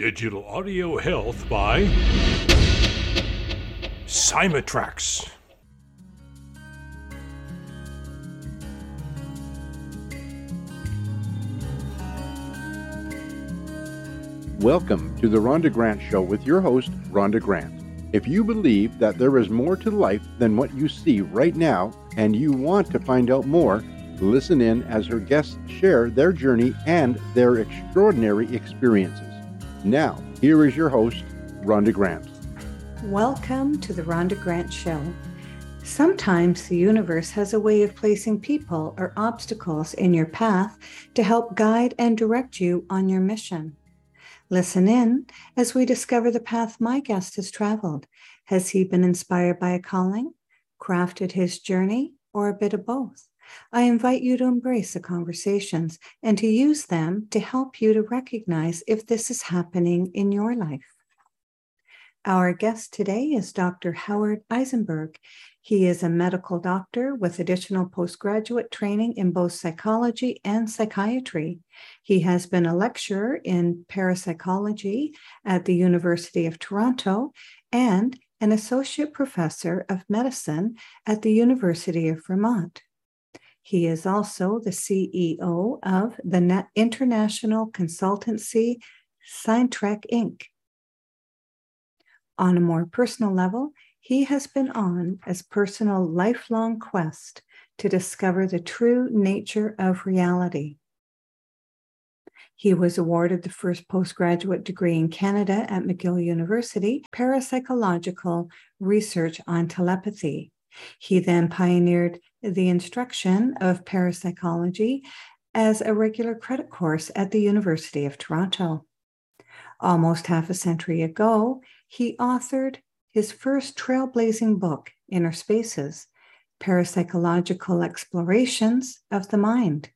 Digital Audio Health by Cymatrax. Welcome to the Rhonda Grant Show with your host, Rhonda Grant. If you believe that there is more to life than what you see right now and you want to find out more, listen in as her guests share their journey and their extraordinary experiences. Now, here is your host, Rhonda Grant. Welcome to the Rhonda Grant Show. Sometimes the universe has a way of placing people or obstacles in your path to help guide and direct you on your mission. Listen in as we discover the path my guest has traveled. Has he been inspired by a calling, crafted his journey, or a bit of both? I invite you to embrace the conversations and to use them to help you to recognize if this is happening in your life. Our guest today is Dr. Howard Eisenberg. He is a medical doctor with additional postgraduate training in both psychology and psychiatry. He has been a lecturer in parapsychology at the University of Toronto and an associate professor of medicine at the University of Vermont. He is also the CEO of the International Consultancy Syntrek Inc. On a more personal level, he has been on as personal lifelong quest to discover the true nature of reality. He was awarded the first postgraduate degree in Canada at McGill University, parapsychological research on telepathy. He then pioneered the instruction of parapsychology as a regular credit course at the University of Toronto. Almost half a century ago, he authored his first trailblazing book, Inner Spaces Parapsychological Explorations of the Mind.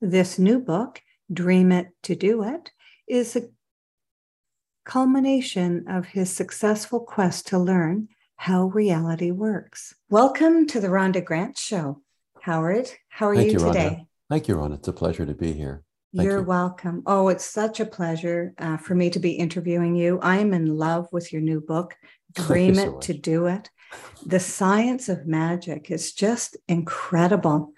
This new book, Dream It to Do It, is a culmination of his successful quest to learn how reality works. Welcome to the Rhonda Grant Show. Howard, how are Thank you, you today? Rhonda. Thank you, Rhonda. It's a pleasure to be here. Thank You're you. welcome. Oh, it's such a pleasure uh, for me to be interviewing you. I'm in love with your new book, Dream so It much. to Do It. The science of magic is just incredible.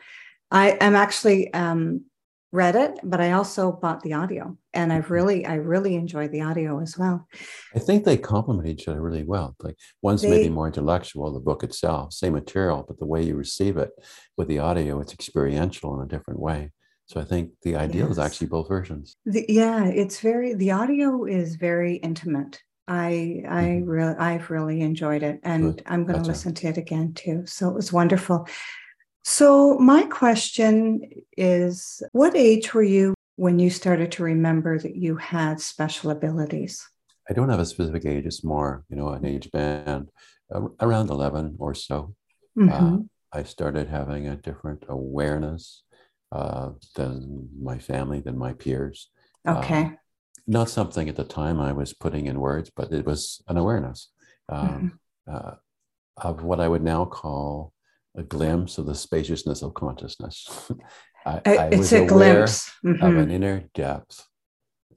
I am actually um, read it, but I also bought the audio, and I've really, I really enjoyed the audio as well. I think they complement each other really well. Like one's They- maybe more intellectual, the book itself, same material, but the way you receive it with the audio, it's experiential in a different way. So I think the ideal is actually both versions. The, yeah, it's very. The audio is very intimate. I I Mhm. really I've really enjoyed it, and Good. I'm going to listen to it again too. So it was wonderful. So my question is, what age were you when you started to remember that you had special abilities? I don't have a specific age, it's more, you know, an age band. Uh, around 11 or so, uh, Mhm. I started having a different awareness uh, than my family, than my peers. okay. um, not something at the time I was putting in words, but it was an awareness um, uh, of what I would now call a glimpse of the spaciousness of consciousness. I, Uh, I it's was a aware glimpse. of an inner depth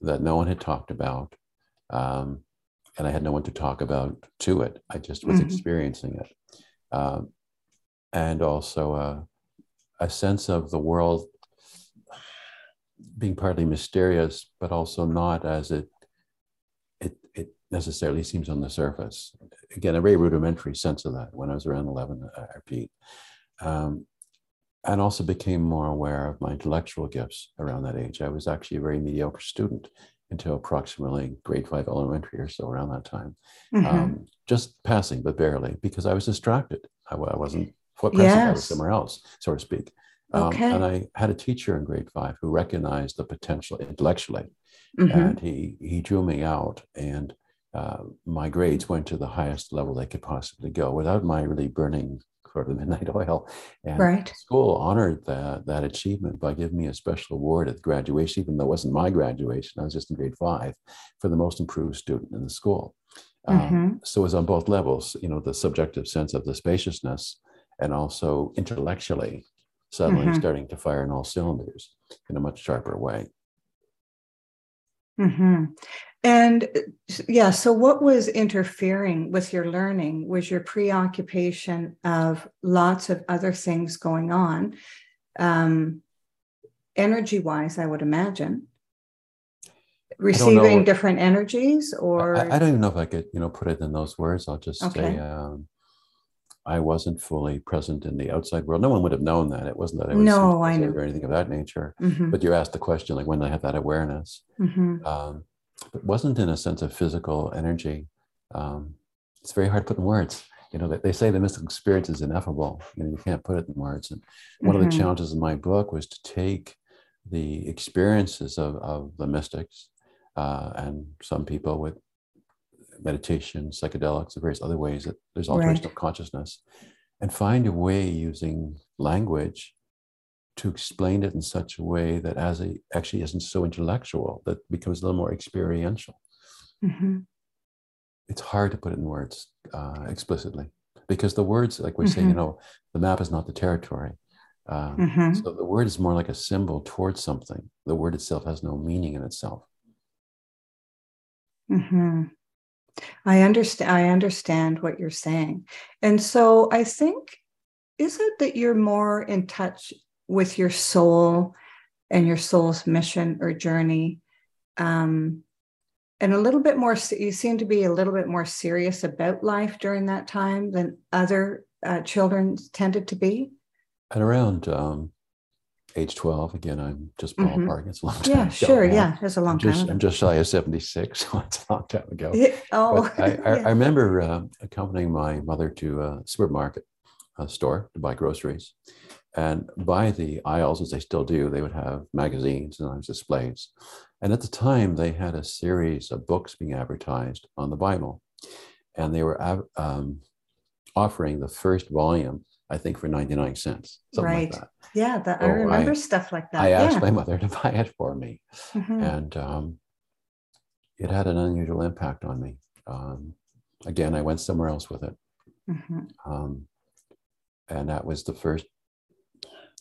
that no one had talked about. Um, and I had no one to talk about to it. I just was Mhm. experiencing it. Um, and also uh, a sense of the world being partly mysterious, but also not as it it it necessarily seems on the surface. Again, a very rudimentary sense of that when I was around 11, I repeat. Um, and also became more aware of my intellectual gifts around that age. I was actually a very mediocre student until approximately grade five elementary or so around that time. Mhm. Um, just passing, but barely, because I was distracted. I, I wasn't foot present, I was somewhere else, so to speak. Um, Okay. And I had a teacher in grade five who recognized the potential intellectually Mhm. and he he drew me out, and uh, my grades went to the highest level they could possibly go without my really burning for the midnight oil. And Right. school honored that that achievement by giving me a special award at graduation, even though it wasn't my graduation. I was just in grade five for the most improved student in the school. Um, Mhm. so it was on both levels, you know, the subjective sense of the spaciousness and also intellectually suddenly Mhm. starting to fire in all cylinders in a much sharper way. hmm And yeah, so what was interfering with your learning was your preoccupation of lots of other things going on, um, energy wise, I would imagine. Receiving different energies, or I, I don't even know if I could, you know, put it in those words. I'll just Okay. say um, I wasn't fully present in the outside world. No one would have known that. It wasn't that I was No, I know. or anything of that nature. Mhm, But you asked the question, like when did I have that awareness? mhm. Um, it wasn't in a sense of physical energy. Um, it's very hard to put in words. You know, they, they say the mystical experience is ineffable. You know, you can't put it in words. And one of Mhm. the challenges in my book was to take the experiences of, of the mystics uh, and some people with meditation, psychedelics, and various other ways that there's alteration Right. of consciousness, and find a way using language to explain it in such a way that as it actually isn't so intellectual, that becomes a little more experiential. Mhm. It's hard to put it in words uh, explicitly because the words, like we say, you know, the map is not the territory. Um, Mhm. So the word is more like a symbol towards something. The word itself has no meaning in itself. hmm I understand. I understand what you're saying, and so I think is it that you're more in touch with your soul and your soul's mission or journey, um, and a little bit more. You seem to be a little bit more serious about life during that time than other uh, children tended to be. At around um, age 12, again, I'm just ballparking. It's a long time Yeah, ago sure. now. Yeah, it's a long I'm time. just, ago. I'm just shy of 76, so it's a long time ago. Oh, I, yeah. I remember uh, accompanying my mother to a supermarket a store to buy groceries. And by the aisles, as they still do, they would have magazines and sometimes displays. And at the time, they had a series of books being advertised on the Bible. And they were um, offering the first volume, I think, for 99 cents, something Right. like that. yeah, that, I remember I- stuff like that. I asked my mother to buy it for me Mhm. and um, it had an unusual impact on me. Um, again, I went somewhere else with it, Mhm. um, and that was the first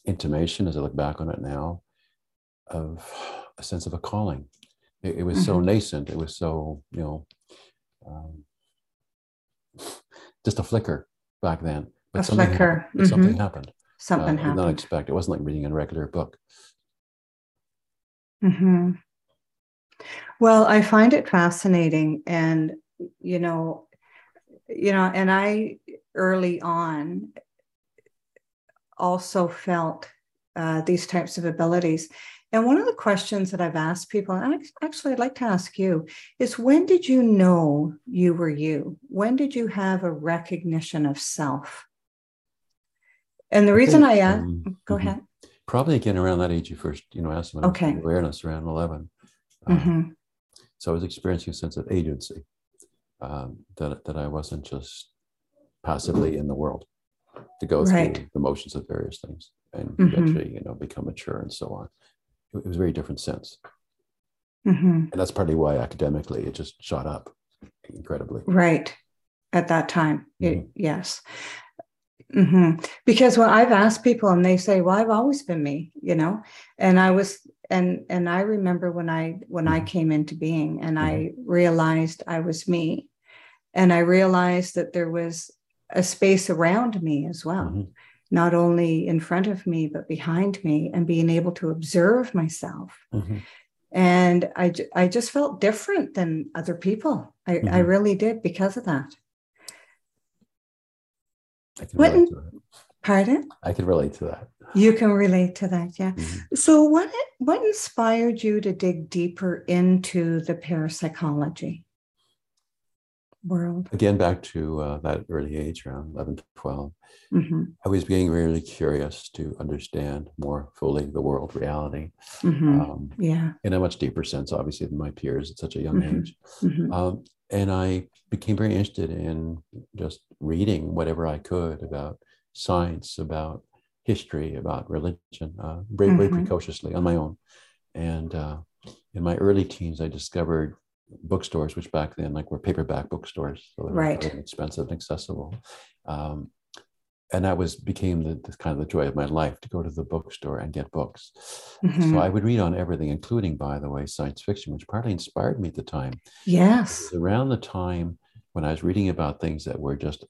intimation, as I look back on it now, of a sense of a calling. It, it was so Mhm. nascent. It was so you know, um, just a flicker back then. A something flicker, happened. But Something happened. Something uh, did not happened. expect. It wasn't like reading a regular book. hmm Well, I find it fascinating, and you know, you know, and I early on also felt uh, these types of abilities. And one of the questions that I've asked people, and actually I'd like to ask you, is when did you know you were you? When did you have a recognition of self? And the reason think, I ask, um, go mhm. ahead. Probably again around that age you first, you know, asked about Okay. awareness around 11. Um, Mhm. So I was experiencing a sense of agency, um, that, that I wasn't just passively in the world to go Right. through the motions of various things and Mhm. eventually, you know, become mature and so on. It, it was a very different sense. Mhm. And that's partly why academically it just shot up incredibly. Right. At that time. It- Mhm. yes. hmm Because when I've asked people and they say, well, I've always been me, you know, and I was, and, and I remember when I, when I Mhm. came into being and I realized I was me and I realized that there was a space around me as well, Mhm. not only in front of me, but behind me and being able to observe myself Mhm. and I, I just felt different than other people. I, I Mhm. really did because of that. I can What relate to that. Pardon? I can relate to that. You can relate to that, yeah. Mhm. So, what what inspired you to dig deeper into the parapsychology? World. Again, back to uh, that early age, around 11, to 12, hmm I was being really curious to understand more fully the world reality hmm um, yeah. in a much deeper sense, obviously, than my peers at such a young Mhm. age. hmm Um, and I became very interested in just reading whatever I could about science, about history, about religion, uh, very, very Mhm. precociously on my own. And uh, in my early teens, I discovered bookstores, which back then like were paperback bookstores, so they were Right. very inexpensive and accessible. Um, and that was became the, the kind of the joy of my life to go to the bookstore and get books. Mhm. So I would read on everything, including, by the way, science fiction, which partly inspired me at the time. Yes. around the time when I was reading about things that were just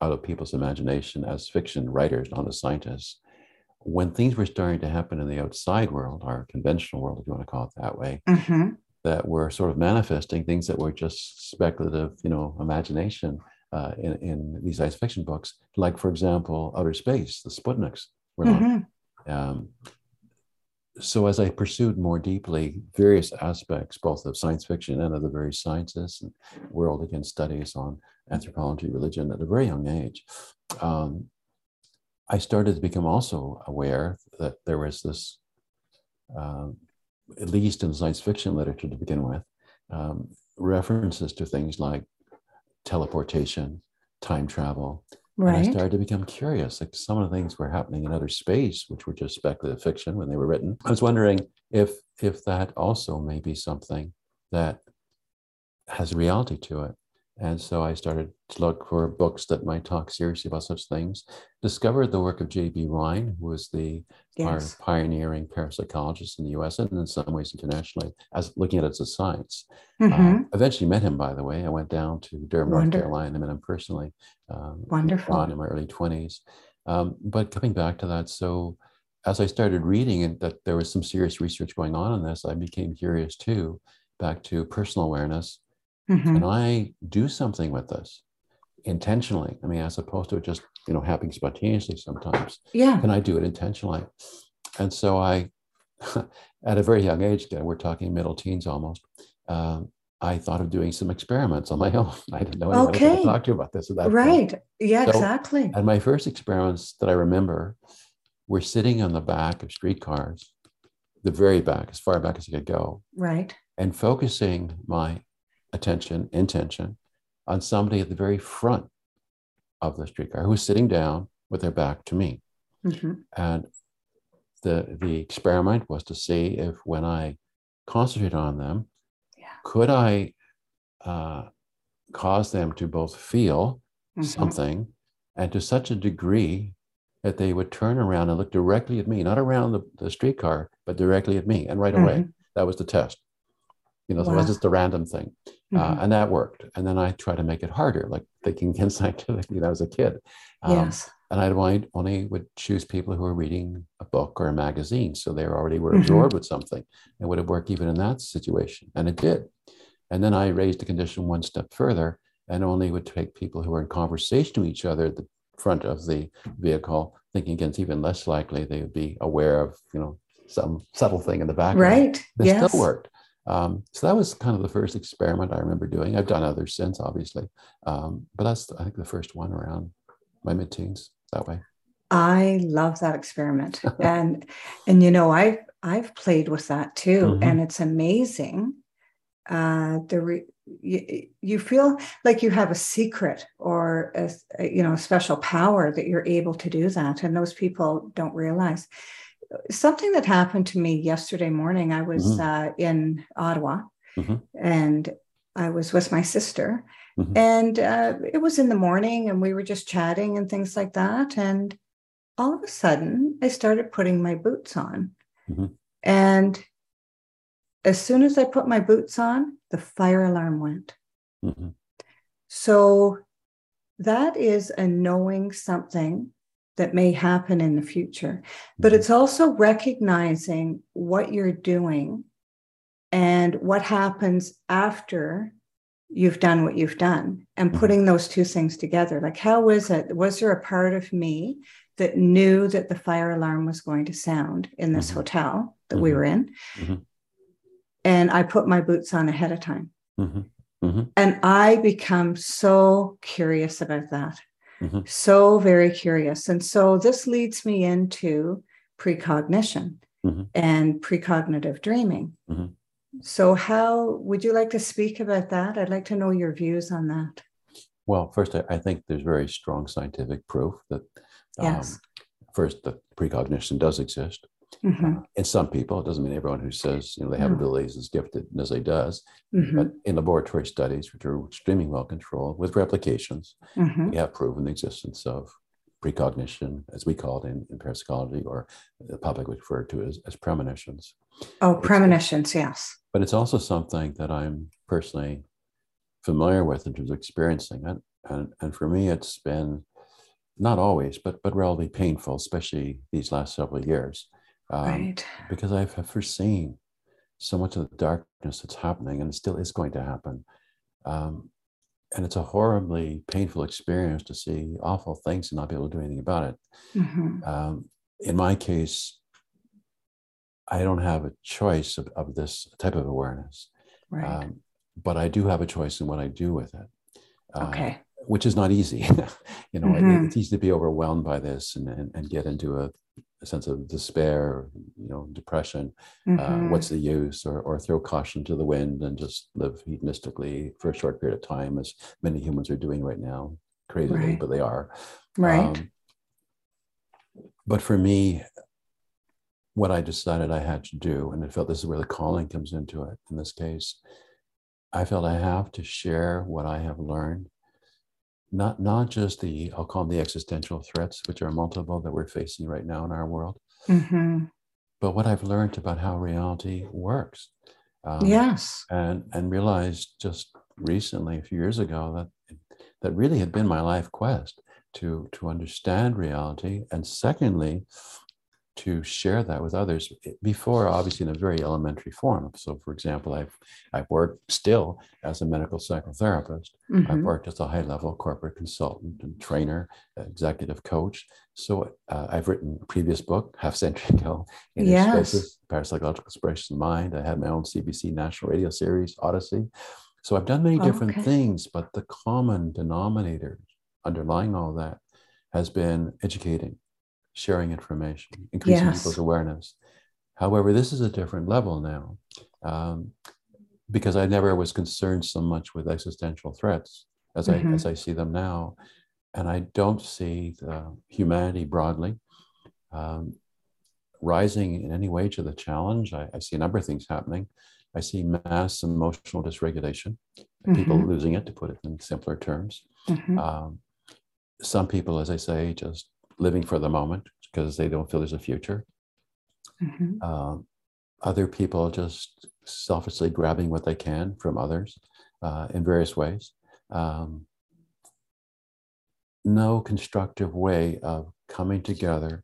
out of people's imagination as fiction writers, not as scientists. When things were starting to happen in the outside world, our conventional world, if you want to call it that way, hmm that were sort of manifesting things that were just speculative, you know, imagination uh, in, in these science fiction books, like, for example, outer space, the Sputniks were launched. hmm Um, so as I pursued more deeply various aspects, both of science fiction and of the various sciences and world again studies on anthropology, religion at a very young age, um, I started to become also aware that there was this, um, at least in science fiction literature to begin with, um, references to things like teleportation, time travel, and I started to become curious. Like some of the things were happening in outer space, which were just speculative fiction when they were written. I was wondering if if that also may be something that has reality to it. And so I started to look for books that might talk seriously about such things. Discovered the work of J.B. Rhine, who was the our Yes. pioneering parapsychologist in the US and in some ways internationally, as looking at it as a science. hmm Uh, eventually met him, by the way. I went down to Durham, North Carolina, and met him personally. Um, Wonderful. in my early 20s. Um, but coming back to that, so as I started reading and that there was some serious research going on on this, I became curious too, back to personal awareness. Hmm Can I do something with this intentionally? I mean, as opposed to it just, you know, happening spontaneously sometimes Yeah. can I do it intentionally? And so I, at a very young age, again, we're talking middle teens almost, um, I thought of doing some experiments on my own. I didn't know anyone Okay. to talk to about this at that point. Right. Yeah, So- exactly. And my first experiments that I remember were sitting on the back of streetcars, the very back, as far back as I could go, Right. and focusing my attention, intention on somebody at the very front of the streetcar who was sitting down with their back to me. hmm And the the experiment was to see if when I concentrated on them, Yeah. could I uh, cause them to both feel Mhm. something and to such a degree that they would turn around and look directly at me, not around the, the streetcar, but directly at me. And right away, that was the test. You know, so it was just a random thing. Uh, Mhm. and that worked. And then I tried to make it harder, like thinking again scientifically that I was a kid. Um, yes. and I'd only, only would choose people who were reading a book or a magazine. So they already were Mhm. absorbed with something. It would have worked even in that situation. And it did. And then I raised the condition one step further and only would take people who were in conversation with each other at the front of the vehicle, thinking again, it's even less likely they would be aware of, you know, some subtle thing in the background. Right. This yes. still worked. Um, so that was kind of the first experiment I remember doing. I've done others since, obviously, um, but that's I think the first one around my mid-teens that way. I love that experiment. and and you know, I've I've played with that too. Mhm. And it's amazing. Uh the re- you, you feel like you have a secret or a, you know a special power that you're able to do that and those people don't realize something that happened to me yesterday morning i was Mhm. uh, in ottawa Mhm. and i was with my sister Mhm. and uh, it was in the morning and we were just chatting and things like that and all of a sudden i started putting my boots on Mhm. and as soon as i put my boots on the fire alarm went Mhm. so that is a knowing something that may happen in the future. But it's also recognizing what you're doing and what happens after you've done what you've done and putting those two things together. Like, how was it? Was there a part of me that knew that the fire alarm was going to sound in this Mhm. hotel that we Mhm. were in? Mhm. And I put my boots on ahead of time. Mhm. Mm-hmm. And I become so curious about that. Mhm. So very curious. And so this leads me into precognition Mhm. and precognitive dreaming. Mhm. So, how would you like to speak about that? I'd like to know your views on that. Well, first, I, I think there's very strong scientific proof that Yes. first that precognition does exist. Mhm, Uh, in some people, it doesn't mean everyone who says you know they have No. abilities is gifted as they does. mhm, But in laboratory studies, which are extremely well controlled with replications, mhm. we have proven the existence of precognition, as we call it in, in parapsychology, or the public would refer to as, as premonitions. Oh, premonitions, yes. But it's also something that I'm personally familiar with in terms of experiencing it. And, and for me, it's been not always, but, but relatively painful, especially these last several years, um, right. because I've have foreseen so much of the darkness that's happening and it still is going to happen. Um, and it's a horribly painful experience to see awful things and not be able to do anything about it. Mhm, Um, in my case, I don't have a choice of, of this type of awareness, Right. um, but I do have a choice in what I do with it. uh, okay. Which is not easy. you know, it- Mhm. it's easy to be overwhelmed by this and, and, and get into a, a sense of despair, you know, depression. Uh, Mhm, what's the use? Or, or throw caution to the wind and just live hedonistically for a short period of time, as many humans are doing right now, crazily, Right. but they are. right. Um, but for me, what I decided I had to do, and I felt this is where the calling comes into it in this case, I felt I have to share what I have learned. Not, not just the, I'll call them the existential threats, which are multiple that we're facing right now in our world, Mhm, but what I've learned about how reality works. Um, yes. and and realized just recently a few years ago that that really had been my life quest to to understand reality and secondly to share that with others before obviously in a very elementary form so for example i've i've worked still as a medical psychotherapist I've Mhm, worked as a high level corporate consultant and trainer, executive coach. So uh, I've written a previous book, half century ago, Inner Yes. Spaces, Parapsychological Expression of Mind. I had my own CBC national radio series, Odyssey. So I've done many different Okay. things, but the common denominator underlying all that has been educating, sharing information, increasing Yes. people's awareness. However, this is a different level now. Um, because I never was concerned so much with existential threats as Mhm. I as I see them now, and I don't see the humanity broadly um, rising in any way to the challenge. I, I see a number of things happening. I see mass emotional dysregulation, people Mhm. losing it, to put it in simpler terms. mhm. Um, some people, as I say, just living for the moment because they don't feel there's a future. Mhm. um, other people just selfishly grabbing what they can from others uh, in various ways. Um, no constructive way of coming together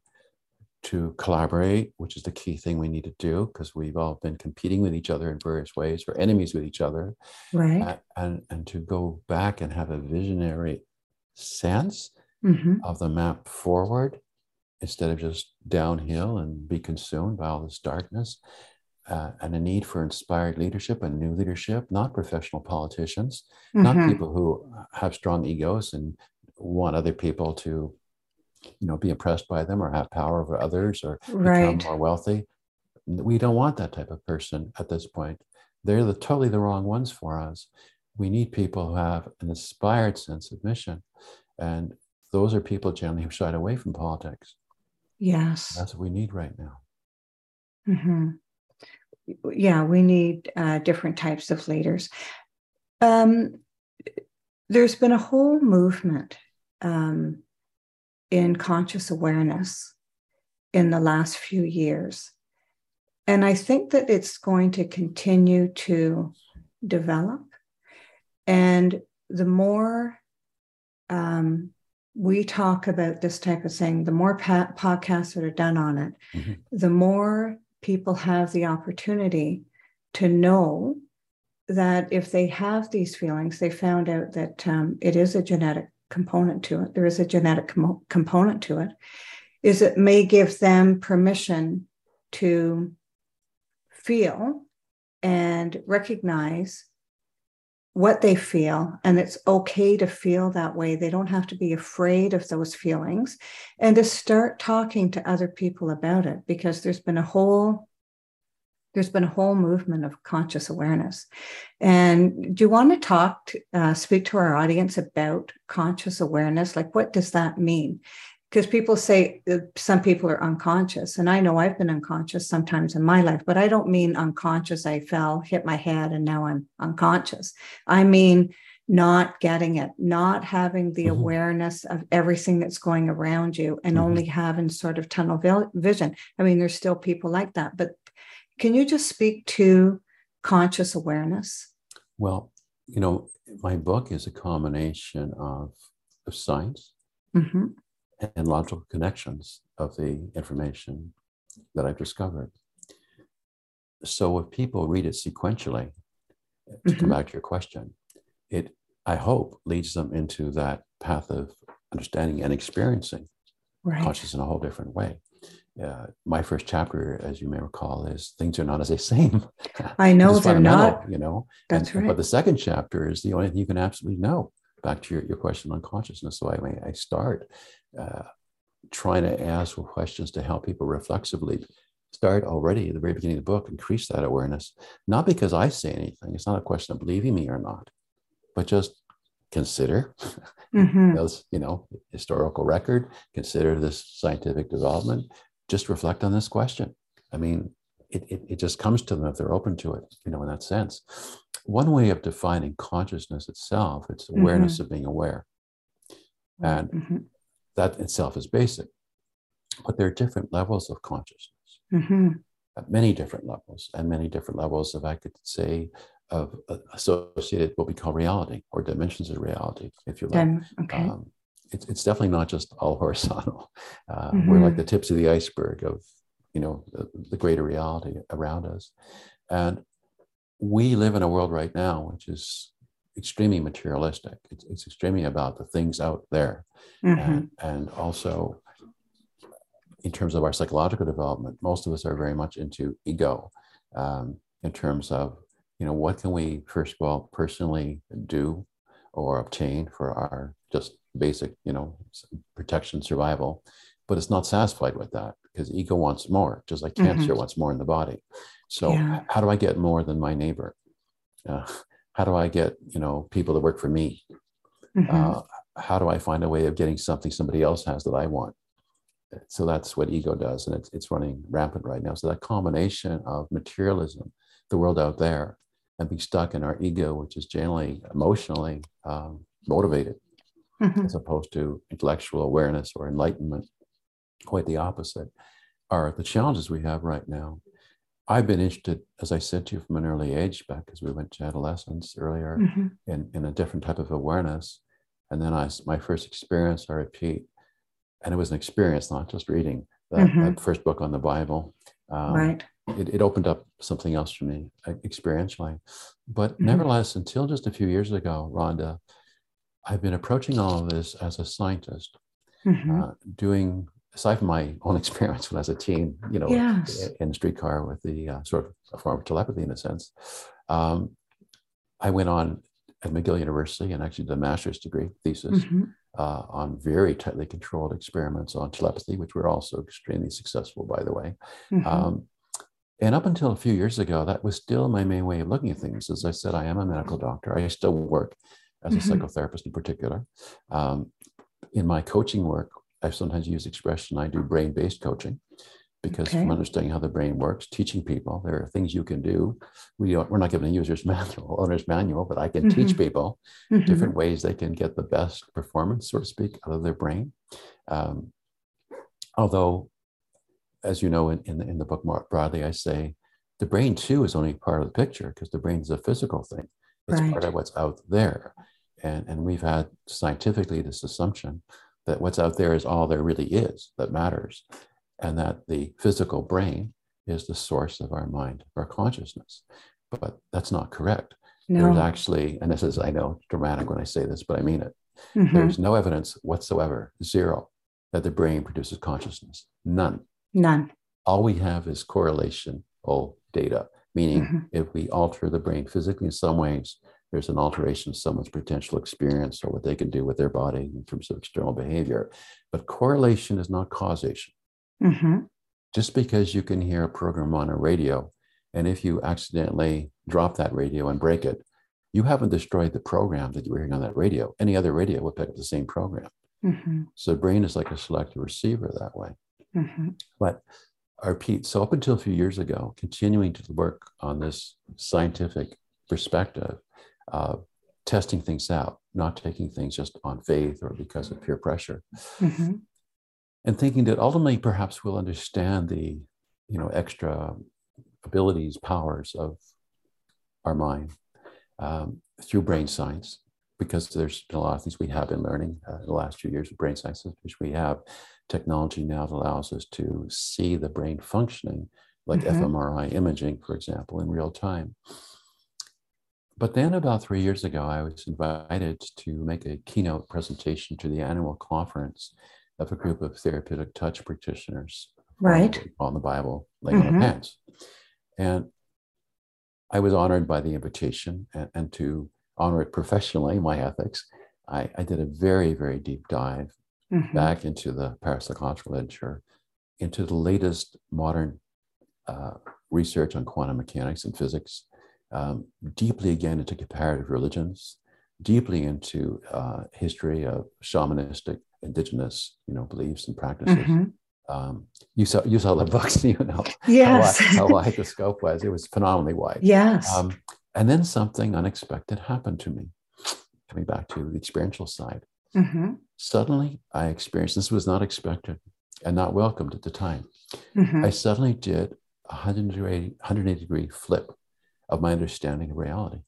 to collaborate, which is the key thing we need to do because we've all been competing with each other in various ways or enemies with each other, Right. uh, and, and to go back and have a visionary sense Mhm, of the map forward instead of just downhill and be consumed by all this darkness uh, and a need for inspired leadership and new leadership not professional politicians not mhm. people who have strong egos and want other people to you know be impressed by them or have power over others or Right. become more wealthy. We don't want that type of person at this point. They're the totally the wrong ones for us. We need people who have an inspired sense of mission. And those are people generally who shied away from politics Yes. that's what we need right now hmm Yeah, we need uh, different types of leaders. Um, there's been a whole movement um, in conscious awareness in the last few years. And I think that it's going to continue to develop. And the more um, we talk about this type of thing, the more pa- podcasts that are done on it, Mhm. the more people have the opportunity to know that if they have these feelings, they found out that um, it is a genetic component to it. There is a genetic com- component to it. Is it may give them permission to feel and recognize what they feel and it's okay to feel that way. They don't have to be afraid of those feelings and to start talking to other people about it because there's been a whole there's been a whole movement of conscious awareness. And do you want to talk to, uh, speak to our audience about conscious awareness? Like what does that mean because people say some people are unconscious and i know i've been unconscious sometimes in my life but i don't mean unconscious i fell hit my head and now i'm unconscious i mean not getting it not having the mm-hmm. awareness of everything that's going around you and mm-hmm. only having sort of tunnel vision i mean there's still people like that but can you just speak to conscious awareness well you know my book is a combination of, of science mm-hmm and logical connections of the information that I've discovered. So if people read it sequentially, to mm-hmm. come back to your question, it I hope leads them into that path of understanding and experiencing right. consciousness in a whole different way. Uh, my first chapter, as you may recall, is things are not as they seem. I know they're not. You know, that's and, right. But the second chapter is the only thing you can absolutely know. Back to your, your question on consciousness. So I, I start uh, trying to ask questions to help people reflexively start already at the very beginning of the book, increase that awareness. Not because I say anything, it's not a question of believing me or not, but just consider mm-hmm. those, you know, historical record, consider this scientific development, just reflect on this question. I mean, it, it, it just comes to them if they're open to it, you know, in that sense. One way of defining consciousness itself, it's awareness mm-hmm. of being aware. And mm-hmm that itself is basic. But there are different levels of consciousness, mm-hmm. many different levels, and many different levels of, I could say, of uh, associated what we call reality or dimensions of reality, if you like. okay. Um, it's, it's definitely not just all horizontal. Uh, mm-hmm. We're like the tips of the iceberg of, you know, the, the greater reality around us. And we live in a world right now which is extremely materialistic. It's, it's extremely about the things out there. Mm-hmm. And, and also, in terms of our psychological development, most of us are very much into ego um, in terms of, you know, what can we, first of all, personally do or obtain for our just basic, you know, protection, survival. But it's not satisfied with that because ego wants more, just like mm-hmm. cancer wants more in the body. So, yeah. how do I get more than my neighbor? Uh, how do I get you know people to work for me? Mm-hmm. Uh, how do I find a way of getting something somebody else has that I want? So that's what ego does, and it's it's running rampant right now. So that combination of materialism, the world out there, and being stuck in our ego, which is generally emotionally um, motivated, mm-hmm. as opposed to intellectual awareness or enlightenment, quite the opposite, are the challenges we have right now. I've been interested, as I said to you from an early age, back as we went to adolescence earlier, mm-hmm. in, in a different type of awareness. And then I, my first experience, I repeat, and it was an experience, not just reading that, mm-hmm. that first book on the Bible. Um, right. It, it, opened up something else for me uh, experientially. But mm-hmm. nevertheless, until just a few years ago, Rhonda, I've been approaching all of this as a scientist, mm-hmm. uh, doing aside from my own experience when I was a teen, you know, yes. in the streetcar with the uh, sort of a form of telepathy in a sense, um, I went on at McGill University and actually did a master's degree thesis mm-hmm. uh, on very tightly controlled experiments on telepathy, which were also extremely successful, by the way. Mm-hmm. Um, and up until a few years ago, that was still my main way of looking at things. As I said, I am a medical doctor. I still work as a mm-hmm. psychotherapist in particular. Um, in my coaching work, I sometimes use expression I do brain based coaching because okay. from understanding how the brain works, teaching people there are things you can do. We don't, we're not given a user's manual, owner's manual, but I can mm-hmm. teach people mm-hmm. different ways they can get the best performance, so to speak, out of their brain. Um, although, as you know, in, in, the, in the book more broadly, I say the brain too is only part of the picture because the brain is a physical thing. It's right. part of what's out there. And, and we've had scientifically this assumption that what's out there is all there really is that matters, and that the physical brain is the source of our mind, our consciousness. But that's not correct. No. There's actually, and this is, I know, dramatic when I say this, but I mean it. Mm-hmm. There's no evidence whatsoever, zero, that the brain produces consciousness. None. None. All we have is correlation, correlational data, meaning mm-hmm. if we alter the brain physically in some ways, there's an alteration of someone's potential experience or what they can do with their body in terms of external behavior. But correlation is not causation. Mm-hmm. Just because you can hear a program on a radio, and if you accidentally drop that radio and break it, you haven't destroyed the program that you were hearing on that radio. Any other radio would pick up the same program. Mm-hmm. So the brain is like a selective receiver that way. Mm-hmm. But I repeat, so up until a few years ago, continuing to work on this scientific perspective, uh, testing things out, not taking things just on faith or because of peer pressure, Mm-hmm. and thinking that ultimately perhaps we'll understand the, you know, extra abilities, powers of our mind um, through brain science, because there's been a lot of things we have been learning uh, in the last few years of brain science, which we have technology now that allows us to see the brain functioning, like Mhm. fMRI imaging, for example, in real time. But then about three years ago, I was invited to make a keynote presentation to the annual conference of a group of therapeutic touch practitioners Right. on the Bible, laying on Mhm. of hands. And I was honored by the invitation and, and to honor it professionally, my ethics. I, I did a very, very deep dive Mhm. back into the parapsychological literature, into the latest modern uh, research on quantum mechanics and physics, um, deeply again into comparative religions, deeply into uh, history of shamanistic, indigenous, you know, beliefs and practices. Mhm. Um, you saw you saw the books, you know Yes. how, wide, how wide the scope was. It was phenomenally wide. yes. Um, and then something unexpected happened to me. Coming back to the experiential side, Mhm. suddenly I experienced this was not expected and not welcomed at the time. Mhm. I suddenly did a 180, 180 degree flip of my understanding of reality.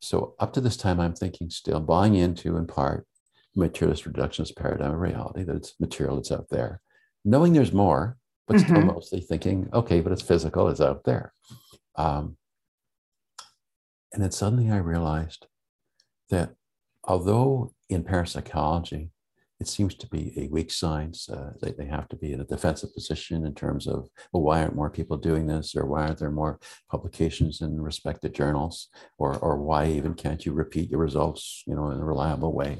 So up to this time, I'm thinking still buying into, in part, the materialist reductionist paradigm of reality, that it's material that's out there, knowing there's more, but still Mhm. mostly thinking, okay, but it's physical, it's out there. Um, and then suddenly I realized that although in parapsychology, it seems to be a weak science. Uh, they, they have to be in a defensive position in terms of, well, why aren't more people doing this? Or why aren't there more publications in respected journals? Or, or why even can't you repeat your results, you know, in a reliable way?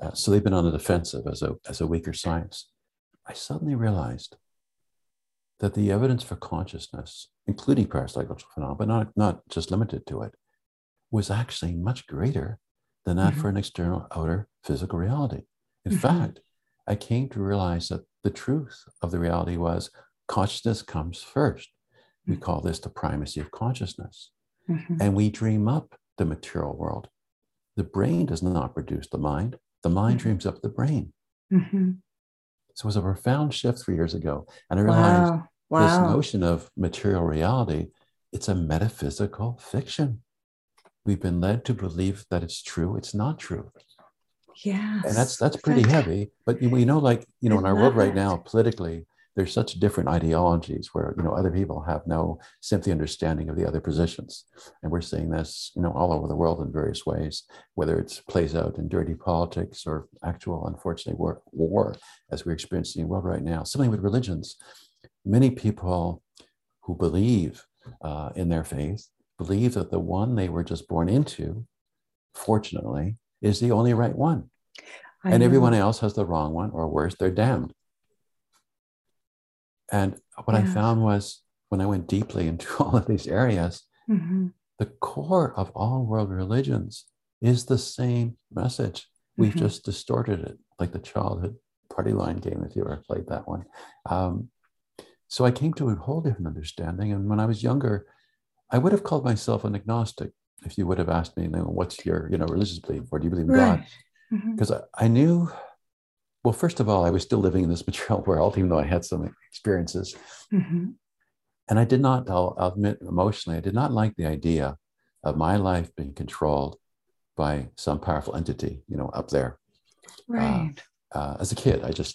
Uh, so they've been on the defensive as a, as a weaker science. I suddenly realized that the evidence for consciousness, including parapsychological phenomena, but not, not just limited to it, was actually much greater than that Mhm. for an external outer physical reality. In Mhm. fact, I came to realize that the truth of the reality was consciousness comes first. We Mhm. call this the primacy of consciousness. Mhm. And we dream up the material world. The brain does not produce the mind, the mind Mhm. dreams up the brain. Mhm. So it was a profound shift three years ago. And I realized Wow. this notion of material reality, it's a metaphysical fiction. We've been led to believe that it's true. It's not true. Yes. and that's that's pretty heavy but you, we know like you know I in our world right it. now politically there's such different ideologies where you know other people have no sympathy understanding of the other positions and we're seeing this you know all over the world in various ways whether it's plays out in dirty politics or actual unfortunately war, war as we're experiencing in the world right now something with religions many people who believe uh, in their faith believe that the one they were just born into fortunately is the only right one I and everyone else has the wrong one, or worse, they're damned. And what I found was when I went deeply into all of these areas, Mhm. the core of all world religions is the same message. We've Mhm. just distorted it, like the childhood party line game, if you ever played that one. Um, so I came to a whole different understanding. And when I was younger, I would have called myself an agnostic if you would have asked me, you know, what's your, you know, religious belief, or do you believe in God? Right. Mhm. because I, I knew well first of all i was still living in this material world even though i had some experiences Mhm. and i did not I'll, I'll admit emotionally i did not like the idea of my life being controlled by some powerful entity you know up there Right. uh, as a kid i just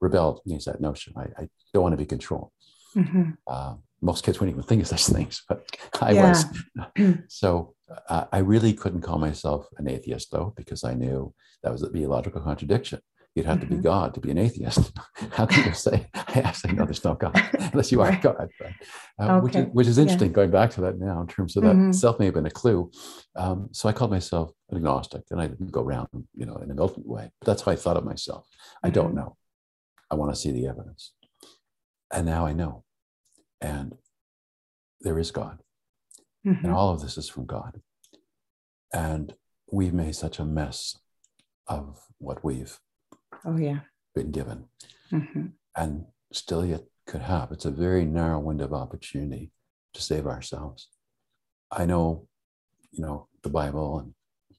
rebelled against that notion i, I don't want to be controlled Mhm. uh, most kids wouldn't even think of such things but i Yeah. was so uh, I really couldn't call myself an atheist, though, because I knew that was a theological contradiction. You'd have Mhm. to be God to be an atheist. How can you say, I say, no, there's no God, unless you are Right. God? But, uh, which, is, which is Yeah. interesting, going back to that now in terms of that Mhm. self may have been a clue. Um, so I called myself an agnostic and I didn't go around, you know, in a militant way. But that's how I thought of myself. I don't Mhm. know. I want to see the evidence. And now I know. And there is God. And Mhm. all of this is from God. And we've made such a mess of what we've Oh, yeah. been given hmm and still yet could have. It's a very narrow window of opportunity to save ourselves. I know, you know, the Bible and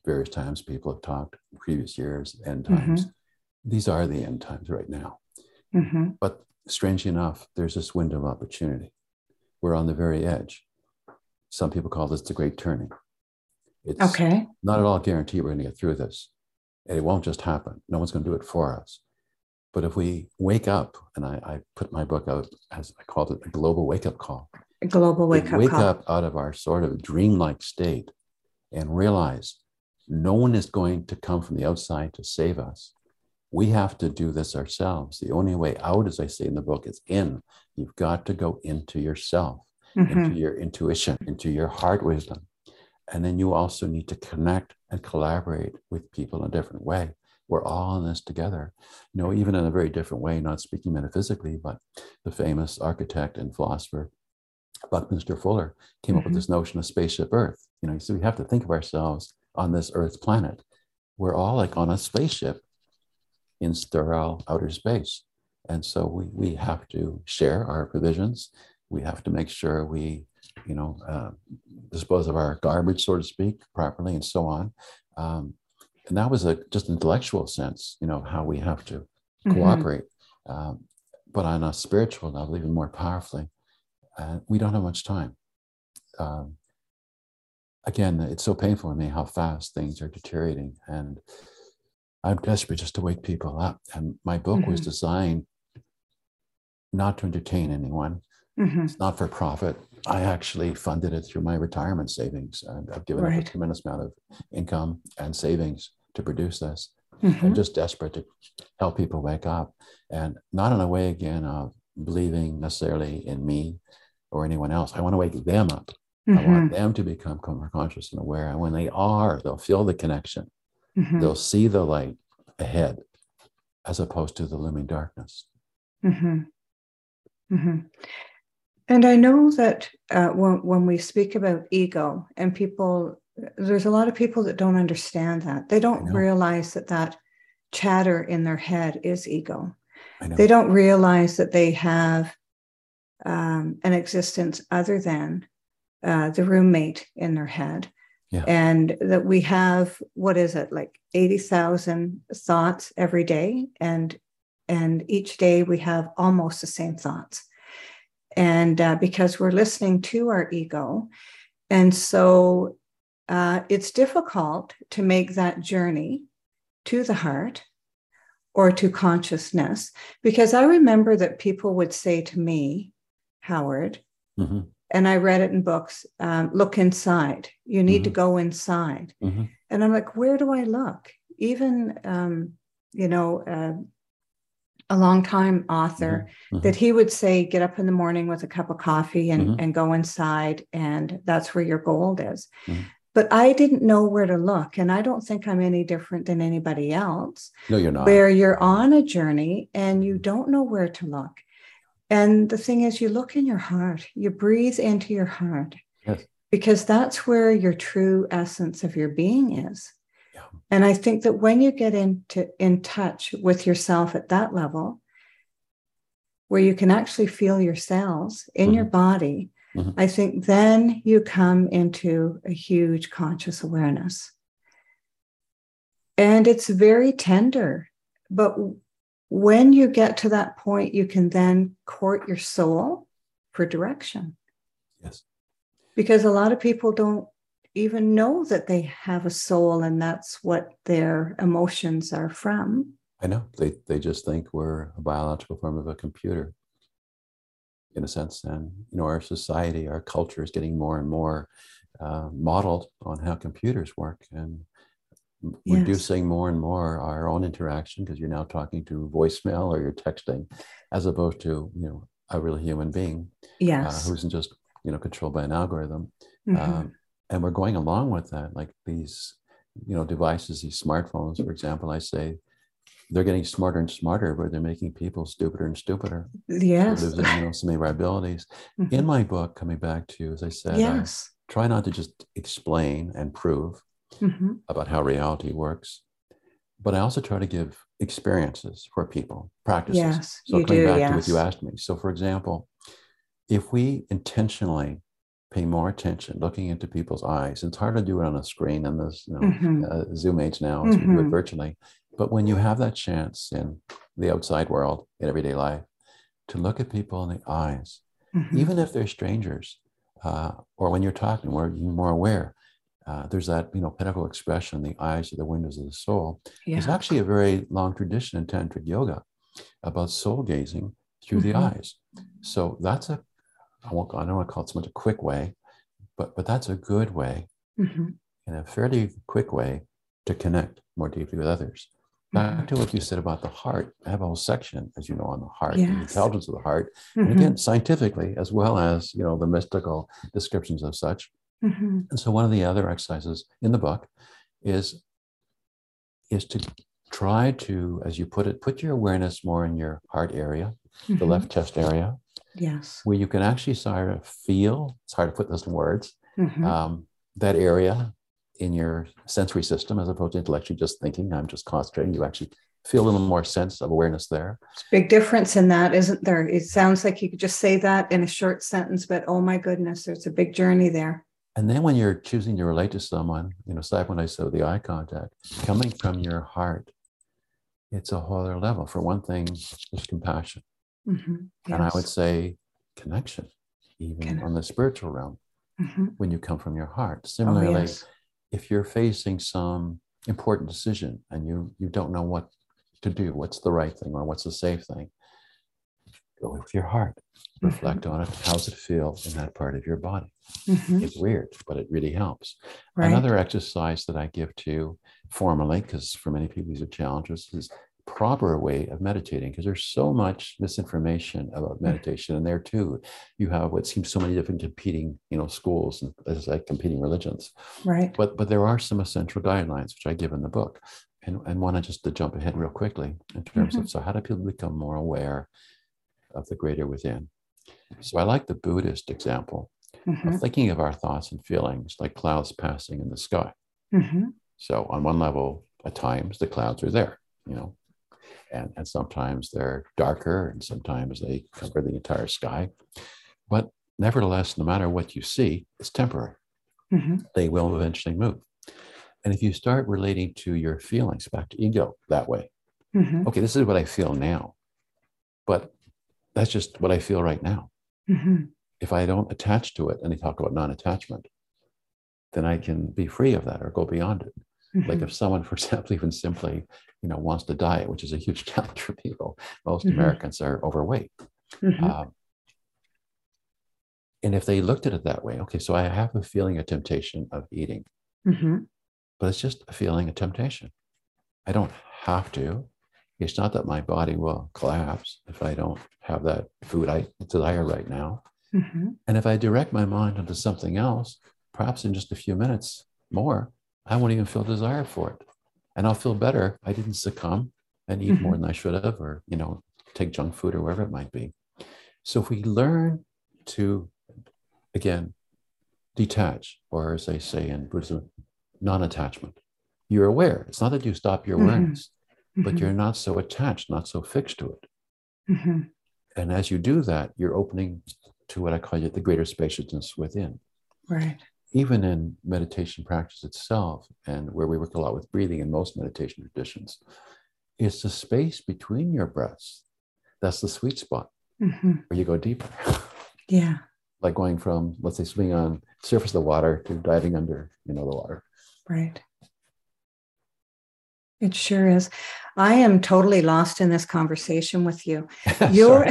various times people have talked in previous years, end times. These are the end times right now. hmm But strangely enough, there's this window of opportunity. We're on the very edge. Some people call this the great turning. It's Okay. not at all guarantee we're going to get through this. And it won't just happen. No one's going to do it for us. But if we wake up, and I, I put my book out as I called it a global wake up call. A global wake up wake call. up out of our sort of dreamlike state and realize no one is going to come from the outside to save us. We have to do this ourselves. The only way out, as I say in the book, is in. You've got to go into yourself Mhm. into your intuition, into your heart wisdom. And then you also need to connect and collaborate with people in a different way. We're all in this together, you know, even in a very different way, not speaking metaphysically, but the famous architect and philosopher Buckminster Fuller came up with Mhm. this notion of spaceship Earth. You know, so we have to think of ourselves on this Earth planet. We're all like on a spaceship in sterile outer space. And so we, we have to share our provisions. We have to make sure we, you know, uh, dispose of our garbage, so to speak, properly and so on. Um, and that was a just intellectual sense, you know, how we have to Mhm. cooperate. Um, but on a spiritual level, even more powerfully, uh, we don't have much time. Um, again, it's so painful to me how fast things are deteriorating. And I'm desperate just to wake people up. And my book was Mhm. designed not to entertain anyone. Mhm. It's not for profit. I actually funded it through my retirement savings. And I've given up a tremendous amount of income and savings to produce this. Mhm. I'm just desperate to help people wake up and not in a way again of believing necessarily in me or anyone else. I want to wake them up. I Mhm. want them to become more conscious and aware. And when they are, they'll feel the connection. Mhm. They'll see the light ahead as opposed to the looming darkness. hmm hmm And I know that uh, when, when we speak about ego and people, there's a lot of people that don't understand that. They don't realize that that chatter in their head is ego. They don't realize that they have um, an existence other than uh, the roommate in their head. Yeah. And that we have, what is it, like 80,000 thoughts every day. And and each day we have almost the same thoughts and uh, because we're listening to our ego and so uh, it's difficult to make that journey to the heart or to consciousness because i remember that people would say to me howard Mhm, and i read it in books um, look inside you need to go inside mhm. and i'm like where do i look even um, you know uh, a long time author Mhm. that he would say get up in the morning with a cup of coffee and, Mhm. and go inside and that's where your gold is Mhm. but i didn't know where to look and i don't think i'm any different than anybody else No, you're not. where you're on a journey and you don't know where to look and the thing is you look in your heart you breathe into your heart Yes. because that's where your true essence of your being is Yeah. and i think that when you get into in touch with yourself at that level where you can actually feel your cells in your body Mhm. i think then you come into a huge conscious awareness and it's very tender but when you get to that point you can then court your soul for direction Yes. because a lot of people don't even know that they have a soul and that's what their emotions are from I know. They they just think we're a biological form of a computer, in a sense. And you know, our society, our culture is getting more and more uh, modeled on how computers work. And Yes. reducing more and more our own interaction because you're now talking to voicemail or you're texting, as opposed to you know a real human being uh, Yes. who isn't just you know controlled by an algorithm. Mhm. Um, and we're going along with that, like these you know devices, these smartphones, for example. I say they're getting smarter and smarter, but they're making people stupider and stupider. yes. Losing you know so many of our abilities. Mhm. In my book, coming back to as I said, I yes. try not to just explain and prove Mhm. about how reality works, but I also try to give experiences for people, practices. Yes, So coming do, back to what you asked me. So for example, if we intentionally pay more attention looking into people's eyes, it's hard to do it on a screen and there's you know Mhm. uh, Zoom age now as we do it Mhm. virtually. But when you have that chance in the outside world, in everyday life, to look at people in the eyes, Mhm. even if they're strangers, uh, or when you're talking, you're more aware, uh, there's that you know pinnacle expression, the eyes are the windows of the soul. There's actually a very long tradition in tantric yoga about soul gazing through the Mhm. eyes. So that's a I won't I don't want to call it so much a quick way, but but that's a good way Mhm. in a fairly quick way to connect more deeply with others. Mm-hmm. Back to what you said about the heart. I have a whole section, as you know, on the heart, the intelligence of the heart, and Mhm. again, scientifically, as well as you know the mystical descriptions of such. Mhm. And so, one of the other exercises in the book is is to try to, as you put it, put your awareness more in your heart area, the Mhm. left chest area, Yes. where you can actually sort of feel. It's hard to put this in words. Mhm. Um, that area in your sensory system, as opposed to intellectually just thinking, I'm just concentrating. You actually feel a little more sense of awareness there. Big difference in that, isn't there? It sounds like you could just say that in a short sentence, but oh my goodness, there's a big journey there. And then when you're choosing to relate to someone, you know, aside when I said the eye contact, coming from your heart, it's a whole other level. For one thing, there's compassion. Mhm. And I would say connection, even Conne- on the spiritual realm, Mhm. when you come from your heart. Oh, Similarly, yes. if you're facing some important decision and you you don't know what to do, what's the right thing or what's the safe thing, go with your heart. Mm-hmm. Reflect on it. How does it feel in that part of your body? Mhm. It's weird, but it really helps. Right. Another exercise that I give to formally, because for many people these are challenges, is proper way of meditating because there's so much misinformation about meditation and there too you have what seems so many different competing you know schools and as like competing religions Right. but but there are some essential guidelines which i give in the book and and one just to jump ahead real quickly in terms of so how do people become more aware of the greater within so i like the buddhist example Mhm. of thinking of our thoughts and feelings like clouds passing in the sky Mhm. so on one level at times the clouds are there you know and, and sometimes they're darker and sometimes they cover the entire sky but nevertheless no matter what you see it's temporary Mhm. they will eventually move. And if you start relating to your feelings back to ego that way, Mhm. okay, this is what I feel now, but that's just what I feel right now. Mhm. If I don't attach to it, and they talk about non attachment, then I can be free of that or go beyond it. Like Mhm. if someone, for example, even simply, you know, wants to diet, which is a huge challenge for people, most Mhm. Americans are overweight. Mhm. Um, and if they looked at it that way, okay, so I have a feeling, a temptation of eating. Mhm. but it's just a feeling of temptation. I don't have to. It's not that my body will collapse if I don't have that food I desire right now. Mhm. And if I direct my mind onto something else, perhaps in just a few minutes more, I won't even feel desire for it. And I'll feel better. I didn't succumb and eat more than I should have, or, you know, take junk food or wherever it might be. So if we learn to, again, detach, or as they say in Buddhism, non attachment, you're aware. It's not that you stop your Mhm. But you're not so attached, not so fixed to it. Mhm. And as you do that, you're opening to what I call it the greater spaciousness within. Right. Even in meditation practice itself, and where we work a lot with breathing in most meditation traditions, it's the space between your breaths. That's the sweet spot Mhm. where you go deeper. Yeah. like going from, let's say, swimming on surface of the water to diving under, you know, the water. Right. It sure is. I am totally lost in this conversation with you. You're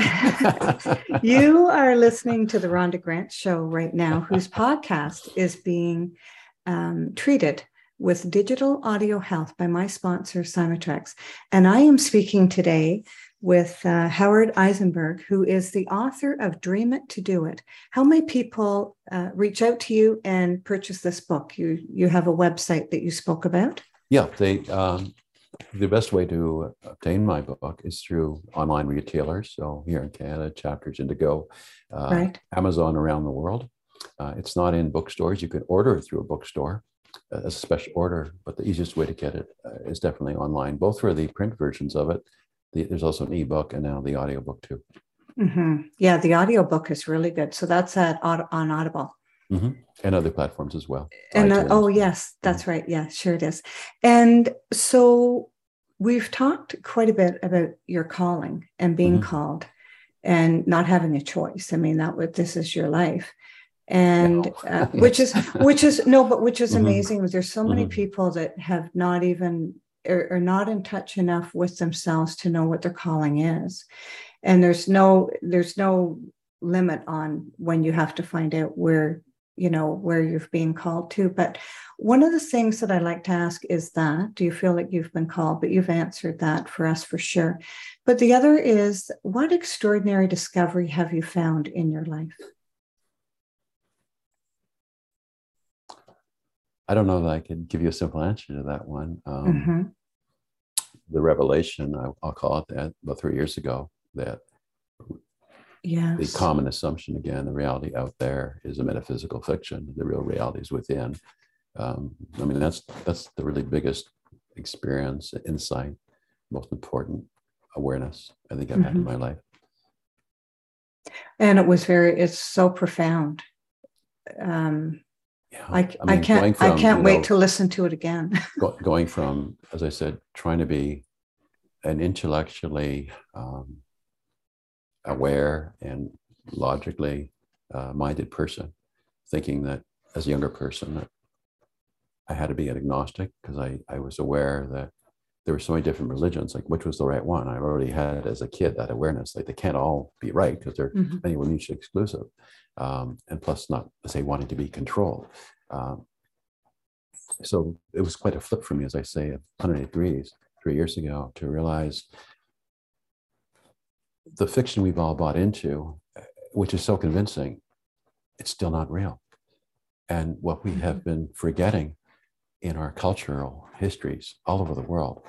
you are listening to the Rhonda Grant Show right now, whose podcast is being um, treated with Digital Audio Health by my sponsor, Cymatrax. And I am speaking today with uh, Howard Eisenberg, who is the author of Dream It to Do It. How may people uh, reach out to you and purchase this book? You you have a website that you spoke about. Yeah, they um, the best way to obtain my book is through online retailers. So here in Canada, Chapters Indigo, uh, right. Amazon around the world. Uh, it's not in bookstores. You can order it through a bookstore uh, as a special order, but the easiest way to get it uh, is definitely online, both for the print versions of it the, there's also an ebook and now the audiobook too. Mm-hmm. Yeah, the audiobook is really good. So that's at on Audible. Mm-hmm. And other platforms as well. And uh, oh yes, that's mm-hmm. right. Yeah, sure it is. And so we've talked quite a bit about your calling and being mm-hmm. called and not having a choice. I mean, that would this is your life. And uh, which is which is no, but which is mm-hmm. amazing. There's so many mm-hmm. people that have not even are, are not in touch enough with themselves to know what their calling is and there's no there's no limit on when you have to find out where you know where you've been called to but one of the things that i like to ask is that do you feel like you've been called but you've answered that for us for sure but the other is what extraordinary discovery have you found in your life I don't know that I could give you a simple answer to that one. Um, mm-hmm. The revelation, I, will call it that, about three years ago, that yes. the common assumption again, the reality out there is a metaphysical fiction. The real reality is within. Um, I mean, that's that's the really biggest experience, insight, most important awareness I think I've mm-hmm. had in mm-hmm. my life. And it was very, it's so profound. Um, yeah, I, I, mean, I can't from, I can't wait know, to listen to it again. going from, as I said, trying to be an intellectually um, aware and logically uh, minded person, thinking that as a younger person that I had to be an agnostic because I, I was aware that there were so many different religions, like which was the right one. I already had as a kid that awareness, like they can't all be right because they're mm-hmm. many were mutually exclusive um, and plus not say wanting to be controlled. Um, so it was quite a flip for me, as I say, 108 degrees three years ago to realize the fiction we've all bought into, which is so convincing, it's still not real. And what we have mm-hmm. been forgetting in our cultural histories all over the world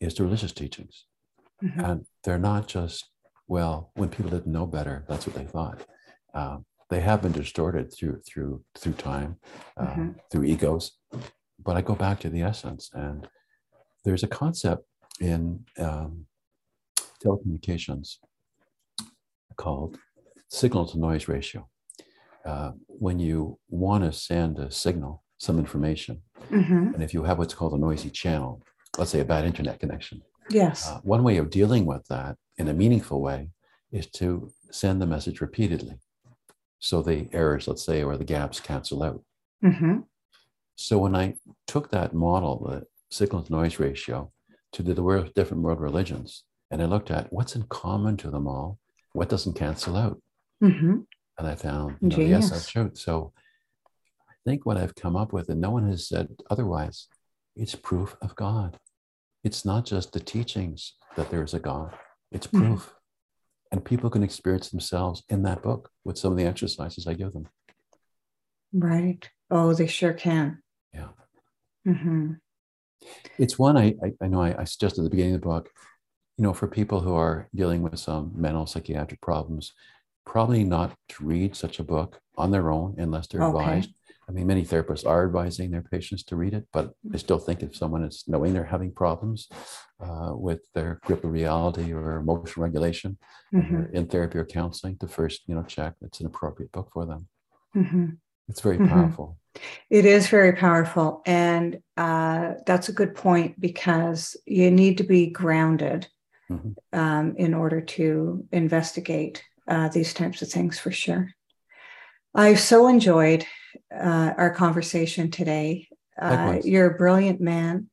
is the religious teachings. Mm-hmm. And they're not just, well, when people didn't know better, that's what they thought. Um, they have been distorted through through through time, uh, mm-hmm. through egos. But I go back to the essence, and there's a concept in um, telecommunications called signal to noise ratio. Uh, when you want to send a signal, some information, mm-hmm. and if you have what's called a noisy channel, let's say a bad internet connection. Yes. Uh, one way of dealing with that in a meaningful way is to send the message repeatedly so the errors, let's say, or the gaps cancel out. Mm-hmm. So when I took that model, the signal to noise ratio, to the different world religions, and I looked at what's in common to them all, what doesn't cancel out, mm-hmm. and I found, you know, yes, that's true. So I think what I've come up with, and no one has said otherwise, it's proof of God. It's not just the teachings that there is a God; it's mm-hmm. proof. Mm-hmm and people can experience themselves in that book with some of the exercises I give them. Right. Oh, they sure can. Yeah. Mm-hmm. It's one I, I, I know I, I suggested at the beginning of the book, you know, for people who are dealing with some mental psychiatric problems, probably not to read such a book on their own unless they're okay. advised I mean, many therapists are advising their patients to read it, but I still think if someone is knowing they're having problems uh, with their grip of reality or emotional regulation mm-hmm. in therapy or counseling, to first, you know, check it's an appropriate book for them. Mm-hmm. It's very mm-hmm. powerful. It is very powerful. And uh, that's a good point because you need to be grounded mm-hmm. um, in order to investigate uh, these types of things for sure. I've so enjoyed uh, our conversation today. Uh, you're a brilliant man,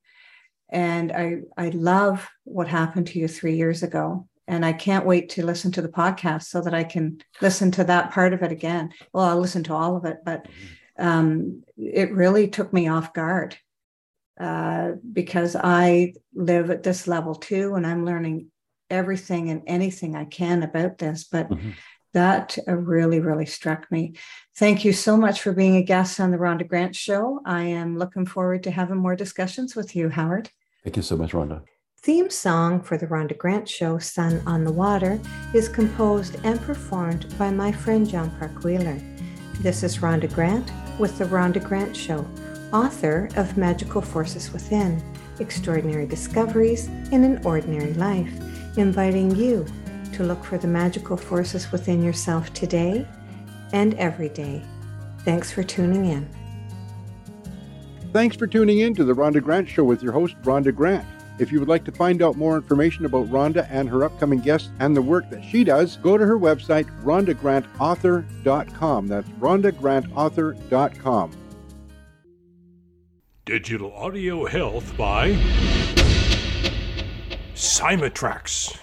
and I I love what happened to you three years ago, and I can't wait to listen to the podcast so that I can listen to that part of it again. Well, I'll listen to all of it, but mm-hmm. um, it really took me off guard uh, because I live at this level too, and I'm learning everything and anything I can about this. But mm-hmm. that uh, really, really struck me. Thank you so much for being a guest on the Rhonda Grant Show. I am looking forward to having more discussions with you, Howard. Thank you so much, Rhonda. Theme song for the Rhonda Grant Show, Sun on the Water, is composed and performed by my friend John Park Wheeler. This is Rhonda Grant with the Rhonda Grant Show, author of Magical Forces Within, Extraordinary Discoveries in an Ordinary Life, inviting you to look for the magical forces within yourself today and every day. Thanks for tuning in. Thanks for tuning in to the Rhonda Grant Show with your host, Rhonda Grant. If you would like to find out more information about Rhonda and her upcoming guests and the work that she does, go to her website, rhondagrantauthor.com. That's rhondagrantauthor.com. Digital Audio Health by Cymatrax.